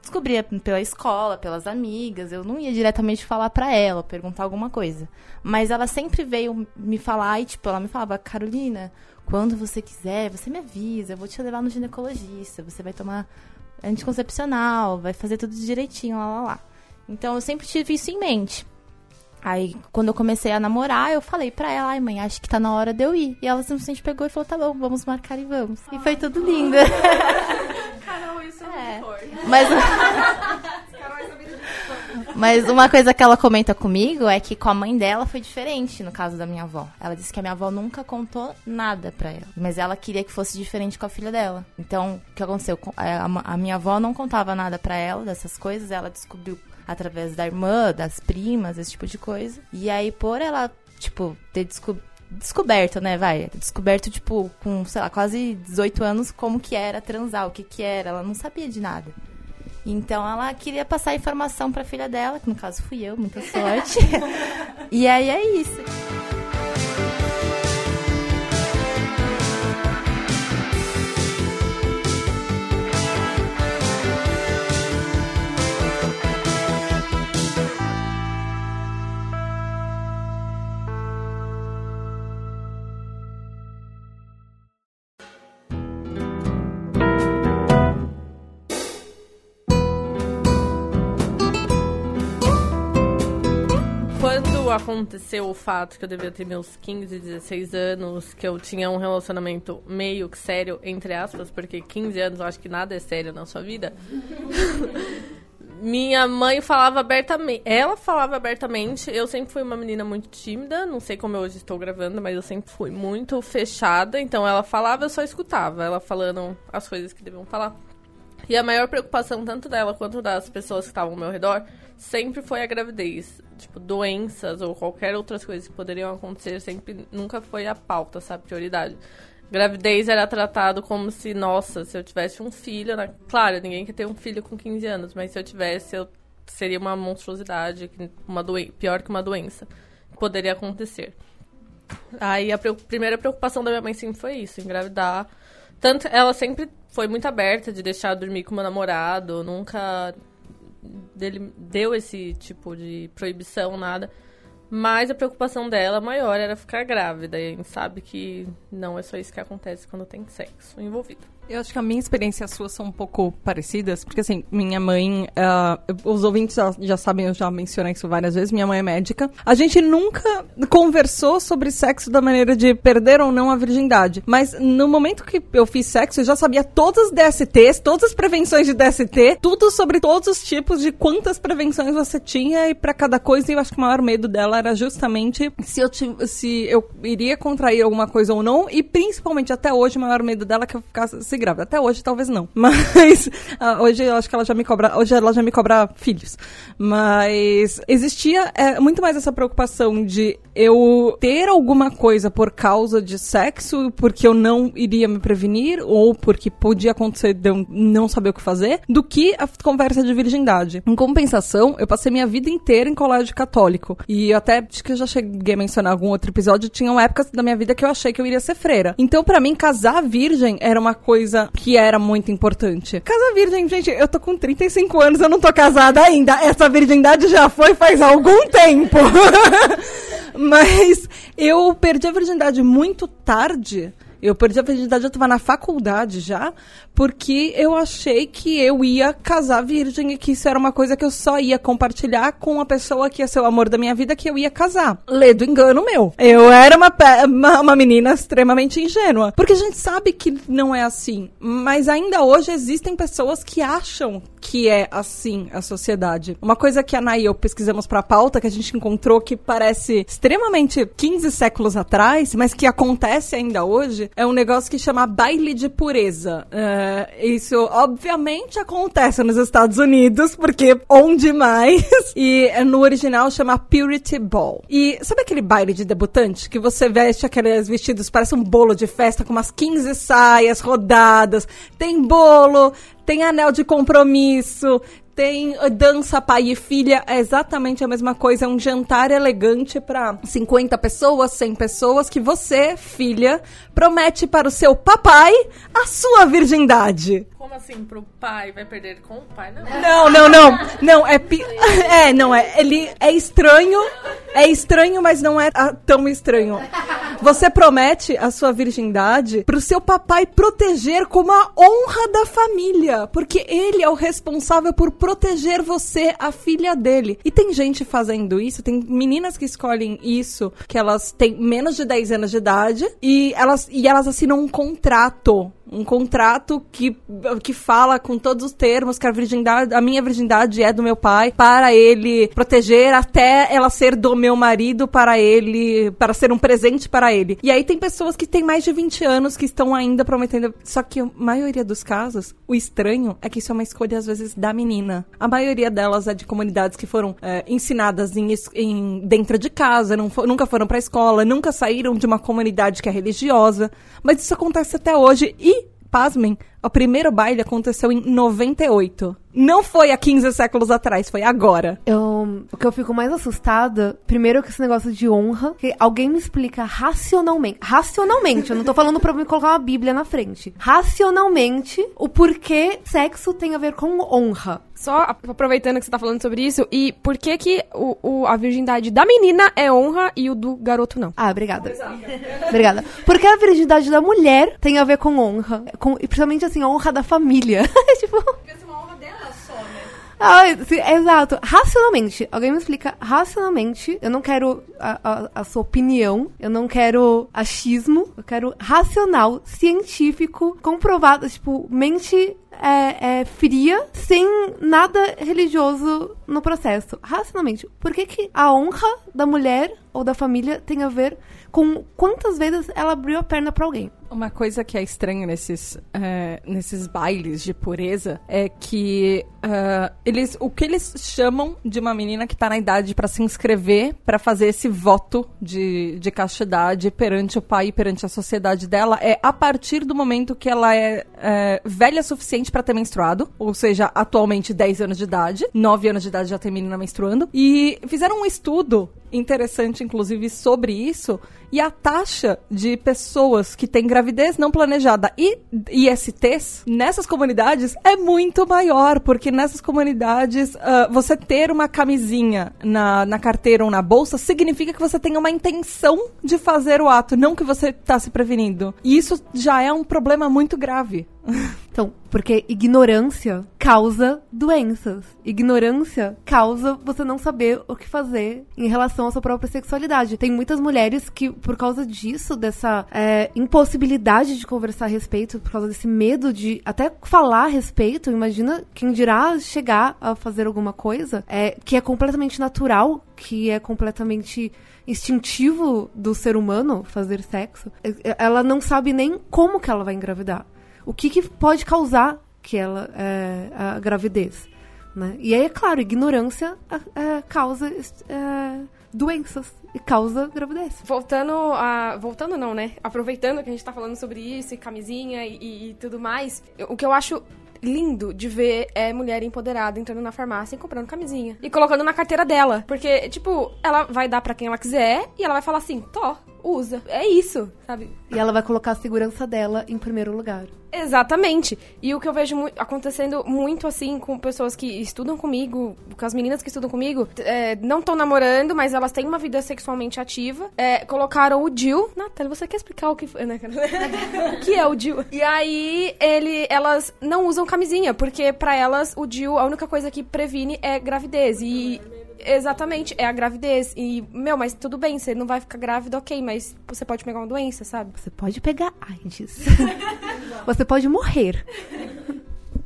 descobria pela escola, pelas amigas, eu não ia diretamente falar pra ela, perguntar alguma coisa. Mas ela sempre veio me falar e, tipo, ela me falava, Carolina, quando você quiser, você me avisa, eu vou te levar no ginecologista, você vai tomar anticoncepcional, vai fazer tudo direitinho, lá, lá, lá. Então eu sempre tive isso em mente. Aí, quando eu comecei a namorar, eu falei pra ela, ai mãe, acho que tá na hora de eu ir. E ela simplesmente pegou e falou, tá bom, vamos marcar e vamos. E foi tudo lindo. Carol, isso é, É. muito forte. Mas... Mas uma coisa que ela comenta comigo é que com a mãe dela foi diferente no caso da minha avó. Ela disse que a minha avó nunca contou nada pra ela. Mas ela queria que fosse diferente com a filha dela. Então, o que aconteceu? Com- A, minha avó não contava nada pra ela dessas coisas. Ela descobriu através da irmã, das primas, esse tipo de coisa. E aí, por ela, tipo, ter descoberto descoberto, né, vai, descoberto, tipo, com, sei lá, quase 18 anos, como que era transar, o que que era, ela não sabia de nada. Então ela queria passar informação pra filha dela, que no caso fui eu, muita sorte. e aí é isso. Quando aconteceu o fato que eu devia ter meus 15, 16 anos, que eu tinha um relacionamento meio que sério, entre aspas, porque 15 anos eu acho que nada é sério na sua vida. Minha mãe falava abertamente. Ela falava abertamente. Eu sempre fui uma menina muito tímida. Não sei como eu hoje estou gravando, mas eu sempre fui muito fechada. Então ela falava, eu só escutava. Ela falando as coisas que deviam falar. E a maior preocupação, tanto dela quanto das pessoas que estavam ao meu redor, sempre foi a gravidez. Tipo, doenças ou qualquer outras coisas que poderiam acontecer, sempre nunca foi a pauta, sabe? Prioridade. Gravidez era tratado como se, nossa, se eu tivesse um filho. Né? Claro, ninguém quer ter um filho com 15 anos, mas se eu tivesse, eu seria uma monstruosidade, uma pior que uma doença. Poderia acontecer. Aí a preo- primeira preocupação da minha mãe sempre foi isso, engravidar. Tanto ela sempre foi muito aberta de deixar dormir com meu namorado, nunca dele deu esse tipo de proibição, nada. Mas a preocupação dela maior era ficar grávida. E a gente sabe que não é só isso que acontece quando tem sexo envolvido. Eu acho que a minha experiência e a sua são um pouco parecidas, porque assim, minha mãe, ah, os ouvintes já, já sabem, eu já mencionei isso várias vezes, minha mãe é médica. A gente nunca conversou sobre sexo da maneira de perder ou não a virgindade, mas no momento que eu fiz sexo, eu já sabia todas as DSTs, todas as prevenções de DST, tudo sobre todos os tipos de quantas prevenções você tinha e pra cada coisa, e eu acho que o maior medo dela era justamente se eu, se eu iria contrair alguma coisa ou não, e principalmente até hoje, o maior medo dela é que eu ficasse grávida. Até hoje, talvez não. Mas ah, hoje eu acho que ela já me cobra. Hoje ela já me cobra filhos. Mas existia é, muito mais essa preocupação de eu ter alguma coisa por causa de sexo, porque eu não iria me prevenir, ou porque podia acontecer de eu não saber o que fazer, do que a conversa de virgindade. Em compensação, eu passei minha vida inteira em colégio católico. E até acho que eu já cheguei a mencionar algum outro episódio, tinham épocas da minha vida que eu achei que eu iria ser freira. Então, pra mim, casar virgem era uma coisa que era muito importante. Casar virgem, gente, eu tô com 35 anos, eu não tô casada ainda. Essa virgindade já foi faz algum tempo. Mas eu perdi a virgindade muito tarde. Eu perdi a virgindade, eu tava na faculdade já, porque eu achei que eu ia casar virgem e que isso era uma coisa que eu só ia compartilhar com a pessoa que ia ser o amor da minha vida, que eu ia casar. Lê do engano meu. Eu era uma, uma, uma menina extremamente ingênua. Porque a gente sabe que não é assim. Mas ainda hoje existem pessoas que acham que é assim a sociedade. Uma coisa que a Ana e eu pesquisamos pra pauta, que a gente encontrou que parece extremamente 15 séculos atrás, mas que acontece ainda hoje, é um negócio que chama baile de pureza. É, isso, obviamente, acontece nos Estados Unidos, porque onde mais? E no original chama Purity Ball. E sabe aquele baile de debutante? Que você veste aqueles vestidos, parece um bolo de festa, com umas 15 saias rodadas, tem bolo, tem anel de compromisso, tem eh, dança pai e filha, é exatamente a mesma coisa, é um jantar elegante para 50 pessoas, 100 pessoas que você, filha, promete para o seu papai a sua virgindade. Como assim, pro pai vai perder com o pai? Não. Não, não, não. Não, é pi... É, não, é. Ele é estranho. É estranho, mas não é ah, tão estranho. Você promete a sua virgindade pro seu papai proteger como a honra da família. Porque ele é o responsável por proteger você, a filha dele. E tem gente fazendo isso, tem meninas que escolhem isso, que elas têm menos de 10 anos de idade, e elas, e elas assinam um contrato um contrato que, que fala com todos os termos que a virgindade, a minha virgindade é do meu pai, para ele proteger até ela ser do meu marido para ele, para ser um presente para ele. E aí tem pessoas que têm mais de 20 anos que estão ainda prometendo, só que a maioria dos casos, o estranho é que isso é uma escolha às vezes da menina. A maioria delas é de comunidades que foram é, ensinadas em, em, dentro de casa, não, nunca foram para escola, nunca saíram de uma comunidade que é religiosa, mas isso acontece até hoje e pasmem, o primeiro baile aconteceu em 98. Não foi há 15 séculos atrás, foi agora. Eu, o que eu fico mais assustada, primeiro que esse negócio de honra, que alguém me explica racionalmente, racionalmente, eu não tô falando pra me colocar uma bíblia na frente, racionalmente, o porquê sexo tem a ver com honra. Só aproveitando que você tá falando sobre isso, e por que que o, o, a virgindade da menina é honra e o do garoto não? Ah, obrigada. obrigada. Porque a virgindade da mulher tem a ver com honra, com, e principalmente assim, honra da família. tipo... Ah, sim, exato. Racionalmente. Alguém me explica racionalmente. Eu não quero a, a, a, sua opinião. Eu não quero achismo. Eu quero racional, científico, comprovado. Tipo, mente é, é, fria, sem nada religioso no processo. Racionalmente. Por que, que a honra da mulher ou da família tem a ver com quantas vezes ela abriu a perna para alguém? Uma coisa que é estranha nesses, é, nesses bailes de pureza é que uh, eles, o que eles chamam de uma menina que está na idade para se inscrever para fazer esse voto de, de castidade perante o pai e perante a sociedade dela é a partir do momento que ela é, é velha suficiente para ter menstruado, ou seja, atualmente 10 anos de idade, 9 anos de idade já tem menina menstruando, e fizeram um estudo interessante, inclusive, sobre isso, e a taxa de pessoas que têm gravidez não planejada e ISTs nessas comunidades é muito maior, porque nessas comunidades uh, você ter uma camisinha na, na carteira ou na bolsa significa que você tem uma intenção de fazer o ato, não que você está se prevenindo. E isso já é um problema muito grave. Então, porque ignorância causa doenças. Ignorância causa você não saber o que fazer em relação à sua própria sexualidade. Tem muitas mulheres que, por causa disso, dessa é, impossibilidade de conversar a respeito, por causa desse medo de até falar a respeito, imagina quem dirá chegar a fazer alguma coisa, é, que é completamente natural, que é completamente instintivo do ser humano fazer sexo, é, ela não sabe nem como que ela vai engravidar o que, que pode causar que ela é, a gravidez. Né? E aí, é claro, ignorância é, causa é, doenças e causa gravidez. Voltando a. Voltando não, né? Aproveitando que a gente tá falando sobre isso, e camisinha e, e tudo mais, o que eu acho lindo de ver é mulher empoderada entrando na farmácia e comprando camisinha. E colocando na carteira dela. Porque, tipo, ela vai dar para quem ela quiser e ela vai falar assim, tô, usa. É isso, sabe? E ela vai colocar a segurança dela em primeiro lugar. Exatamente. E o que eu vejo mu acontecendo muito assim com pessoas que estudam comigo, com as meninas que estudam comigo, é, não estão namorando, mas elas têm uma vida sexualmente ativa. É, colocaram o Jill. Natália, você quer explicar o que foi, né? o que é o Jill? E aí ele, elas não usam camisinha, porque para elas o Jill, a única coisa que previne é gravidez. E Exatamente, é a gravidez. E, meu, mas tudo bem, você não vai ficar grávida, ok, mas você pode pegar uma doença, sabe? Você pode pegar AIDS. você pode morrer.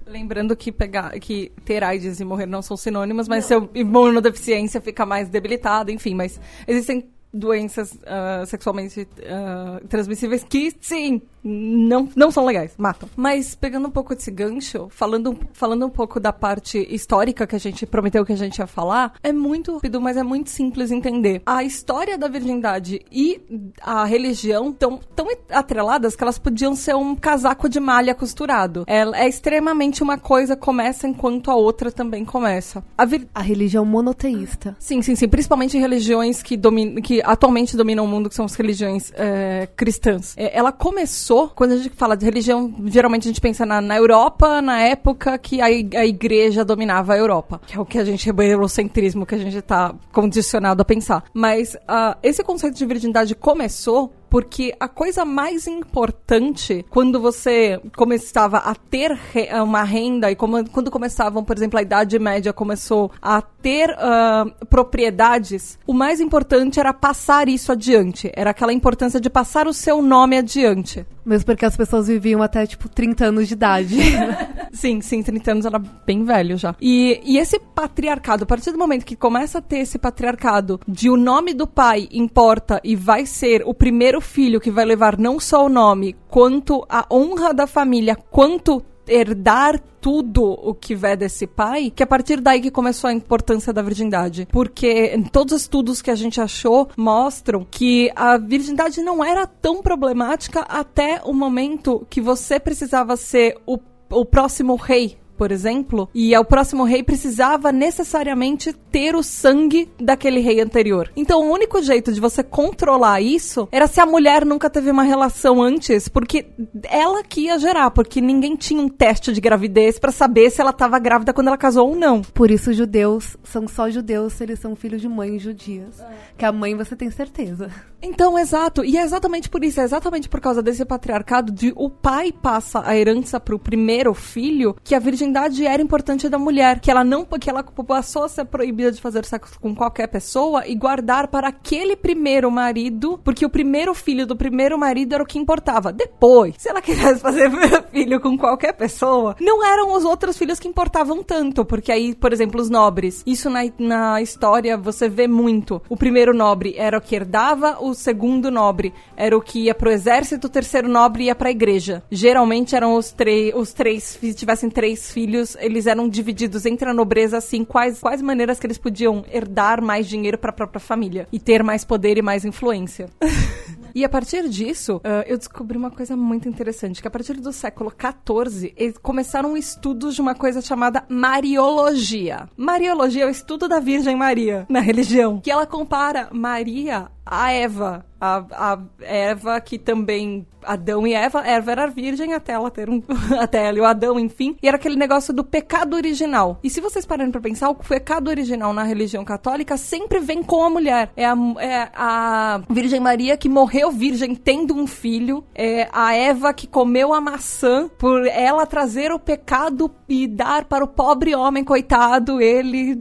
Lembrando que pegar, que ter AIDS e morrer não são sinônimos, mas não. seu imunodeficiência fica mais debilitada, enfim, mas existem doenças uh, sexualmente uh, transmissíveis que sim não, não são legais, matam. Mas pegando um pouco desse gancho, falando, falando um pouco da parte histórica que a gente prometeu que a gente ia falar, é muito rápido, mas é muito simples entender. A história da virgindade e a religião estão tão atreladas que elas podiam ser um casaco de malha costurado. É, é extremamente uma coisa começa enquanto a outra também começa. A, vir... a religião monoteísta. Sim, sim, sim. Principalmente religiões que, domin... que atualmente dominam o mundo, que são as religiões é, cristãs. É, ela começou, quando a gente fala de religião, geralmente a gente pensa na, na Europa, na época que a, a igreja dominava a Europa. Que é o que a gente, o eurocentrismo que a gente está condicionado a pensar. Mas uh, esse conceito de virgindade começou porque a coisa mais importante quando você começava a ter re uma renda e como, quando começavam, por exemplo, a Idade Média começou a ter uh, propriedades, o mais importante era passar isso adiante. Era aquela importância de passar o seu nome adiante. Mesmo porque as pessoas viviam até, tipo, 30 anos de idade. sim, sim, 30 anos era bem velho já. E, e esse patriarcado, a partir do momento que começa a ter esse patriarcado de o nome do pai importa e vai ser o primeiro filho que vai levar não só o nome, quanto a honra da família, quanto herdar tudo o que vê desse pai, que a partir daí que começou a importância da virgindade. Porque todos os estudos que a gente achou mostram que a virgindade não era tão problemática até o momento que você precisava ser o, o próximo rei por exemplo, e o próximo rei precisava necessariamente ter o sangue daquele rei anterior. Então, o único jeito de você controlar isso era se a mulher nunca teve uma relação antes, porque ela que ia gerar, porque ninguém tinha um teste de gravidez para saber se ela estava grávida quando ela casou ou não. Por isso, judeus são só judeus se eles são filhos de mães judias. É. Que a mãe você tem certeza. Então, exato. E é exatamente por isso, é exatamente por causa desse patriarcado de o pai passa a herança pro primeiro filho que a virgindade era importante da mulher, que ela não, que ela passou a ser proibida de fazer sexo com qualquer pessoa e guardar para aquele primeiro marido, porque o primeiro filho do primeiro marido era o que importava. Depois, se ela quisesse fazer filho com qualquer pessoa, não eram os outros filhos que importavam tanto, porque aí, por exemplo, os nobres. Isso na, na história você vê muito. O primeiro nobre era o que herdava, o segundo nobre era o que ia pro exército, o terceiro nobre ia pra igreja. Geralmente eram os, os três, se tivessem três filhos filhos, eles eram divididos entre a nobreza, assim, quais, quais maneiras que eles podiam herdar mais dinheiro para a própria família e ter mais poder e mais influência. E a partir disso, uh, eu descobri uma coisa muito interessante, que a partir do século XIV, eles começaram estudos de uma coisa chamada Mariologia. Mariologia é o estudo da Virgem Maria na religião, que ela compara Maria a Eva, a, a Eva que também Adão e Eva, Eva era virgem até ela ter um até ela e o Adão, enfim, e era aquele negócio do pecado original. E se vocês pararem para pensar, o pecado original na religião católica sempre vem com a mulher. É a, é a Virgem Maria que morreu virgem tendo um filho, é a Eva que comeu a maçã por ela trazer o pecado e dar para o pobre homem coitado, ele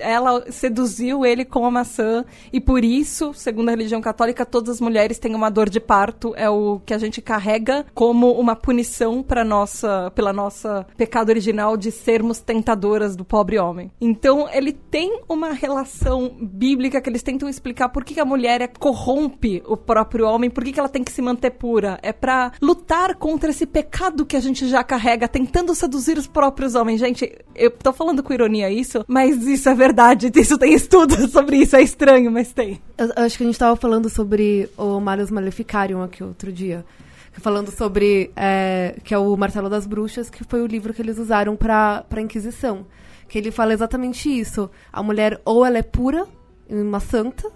ela seduziu ele com a maçã e por isso, segundo a religião católica, todas as mulheres têm uma dor de parto, é o que a gente carrega como uma punição para nossa, pela nossa pecado original de sermos tentadoras do pobre homem. Então, ele tem uma relação bíblica que eles tentam explicar por que a mulher é, corrompe o próprio homem, por que ela tem que se manter pura. É para lutar contra esse pecado que a gente já carrega, tentando seduzir os próprios homens. Gente, eu tô falando com ironia isso, mas isso é verdade. Isso tem estudo sobre isso, é estranho, mas tem. Eu, eu acho que gente tava falando sobre o Malus Maleficarium aqui outro dia. Falando sobre. É, que é o Martelo das Bruxas, que foi o livro que eles usaram pra, pra Inquisição. Que ele fala exatamente isso. A mulher, ou ela é pura, uma santa,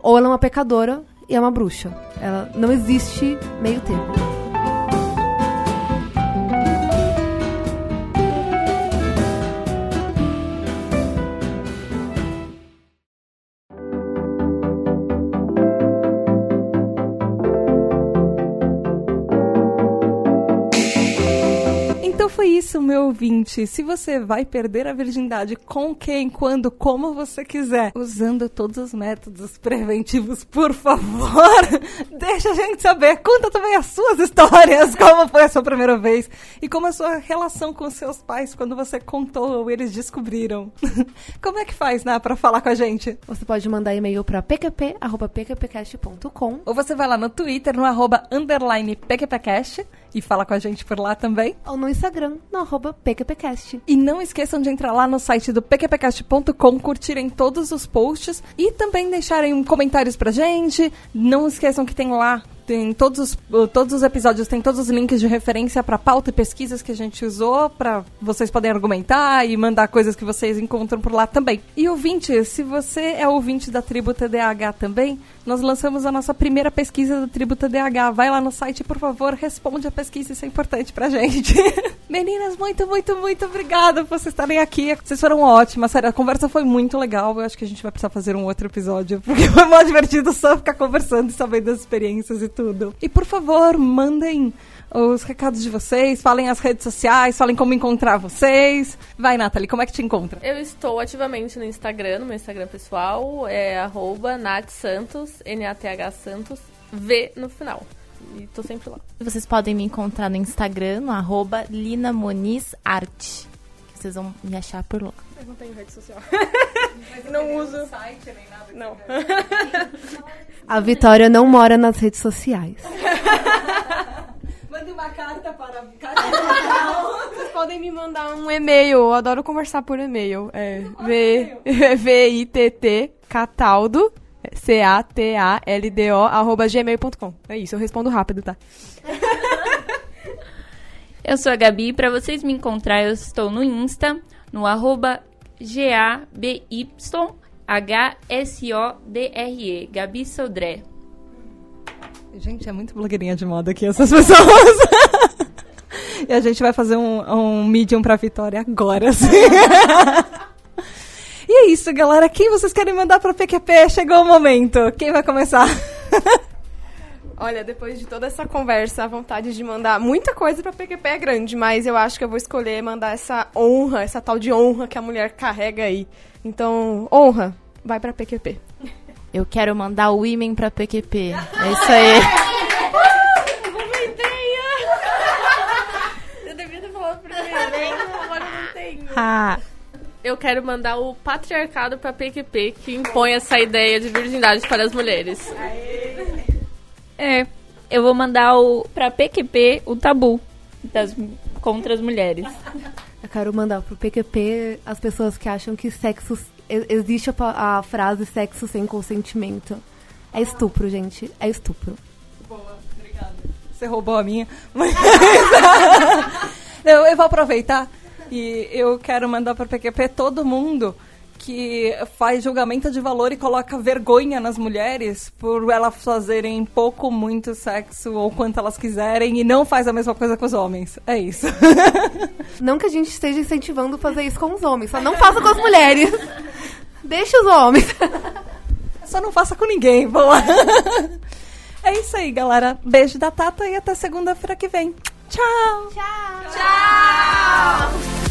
ou ela é uma pecadora e é uma bruxa. Ela não existe meio termo. Isso, meu ouvinte. Se você vai perder a virgindade com quem, quando, como você quiser, usando todos os métodos preventivos, por favor, deixa a gente saber. Conta também as suas histórias, como foi a sua primeira vez e como a sua relação com seus pais quando você contou ou eles descobriram. Como é que faz, né, para falar com a gente? Você pode mandar e-mail para pqp@pqpcast.com Ou você vai lá no Twitter, no arroba underline PQPcast e fala com a gente por lá também. ou no Instagram, no arroba pqpcast. E não esqueçam de entrar lá no site do pqpcast.com, curtirem todos os posts e também deixarem comentários pra gente. Não esqueçam que tem lá tem todos os, todos os episódios tem todos os links de referência para pauta e pesquisas que a gente usou para vocês poderem argumentar e mandar coisas que vocês encontram por lá também. E ouvinte, se você é ouvinte da Tribo TDAH também, nós lançamos a nossa primeira pesquisa da Tribo TDAH. Vai lá no site, por favor, responde a pesquisa, isso é importante pra gente. Meninas, muito, muito, muito obrigada por vocês estarem aqui. Vocês foram ótimas, sério, a conversa foi muito legal. Eu acho que a gente vai precisar fazer um outro episódio, porque foi muito divertido só ficar conversando e saber das experiências e tudo. E por favor, mandem os recados de vocês, falem as redes sociais, falem como encontrar vocês. Vai, Nathalie, como é que te encontra? Eu estou ativamente no Instagram, no meu Instagram pessoal, é arroba natsantos, N-A-T-H Santos, V no final. E tô sempre lá. Vocês podem me encontrar no Instagram, no arroba Lina Moniz Arte. Que vocês vão me achar por lá. Eu não tenho rede social. não uso. Não. A Vitória não mora nas redes sociais. Mande uma carta para Vocês podem me mandar um e-mail. Eu adoro conversar por e-mail. É v V-I-T-T Cataldo. C-A-T-A-L-D-O arroba gmail.com. É isso, eu respondo rápido, tá? Eu sou a Gabi e pra vocês me encontrar eu estou no Insta, no arroba G-A-B-Y-H-S-O-D-R-E, Gabi Sodré. Gente, é muito blogueirinha de moda aqui, essas pessoas. e a gente vai fazer um, um medium pra Vitória agora, assim. e é isso, galera. Quem vocês querem mandar pra PQP? Chegou o momento. Quem vai começar? Olha, depois de toda essa conversa, a vontade de mandar muita coisa pra PQP é grande, mas eu acho que eu vou escolher mandar essa honra, essa tal de honra que a mulher carrega aí. Então, honra, vai pra PQP. Eu quero mandar o Women pra PQP. É isso aí. Eu devia ter falado primeiro, agora eu não tenho. Ah, Eu quero mandar o patriarcado pra PQP, que impõe essa ideia de virgindade para as mulheres. É, eu vou mandar o, pra PQP o tabu das, contra as mulheres. Eu quero mandar pro PQP as pessoas que acham que sexo. Existe a, a frase sexo sem consentimento. É estupro, gente. É estupro. Você roubou a minha. Mas... Não, eu vou aproveitar e eu quero mandar para PQP todo mundo que faz julgamento de valor e coloca vergonha nas mulheres por elas fazerem pouco, muito sexo ou quanto elas quiserem e não faz a mesma coisa com os homens. É isso. Não que a gente esteja incentivando fazer isso com os homens, só não faça com as mulheres. Deixa os homens. Só não faça com ninguém, boa. É isso aí, galera. Beijo da Tata e até segunda-feira que vem. Tchau! Tchau!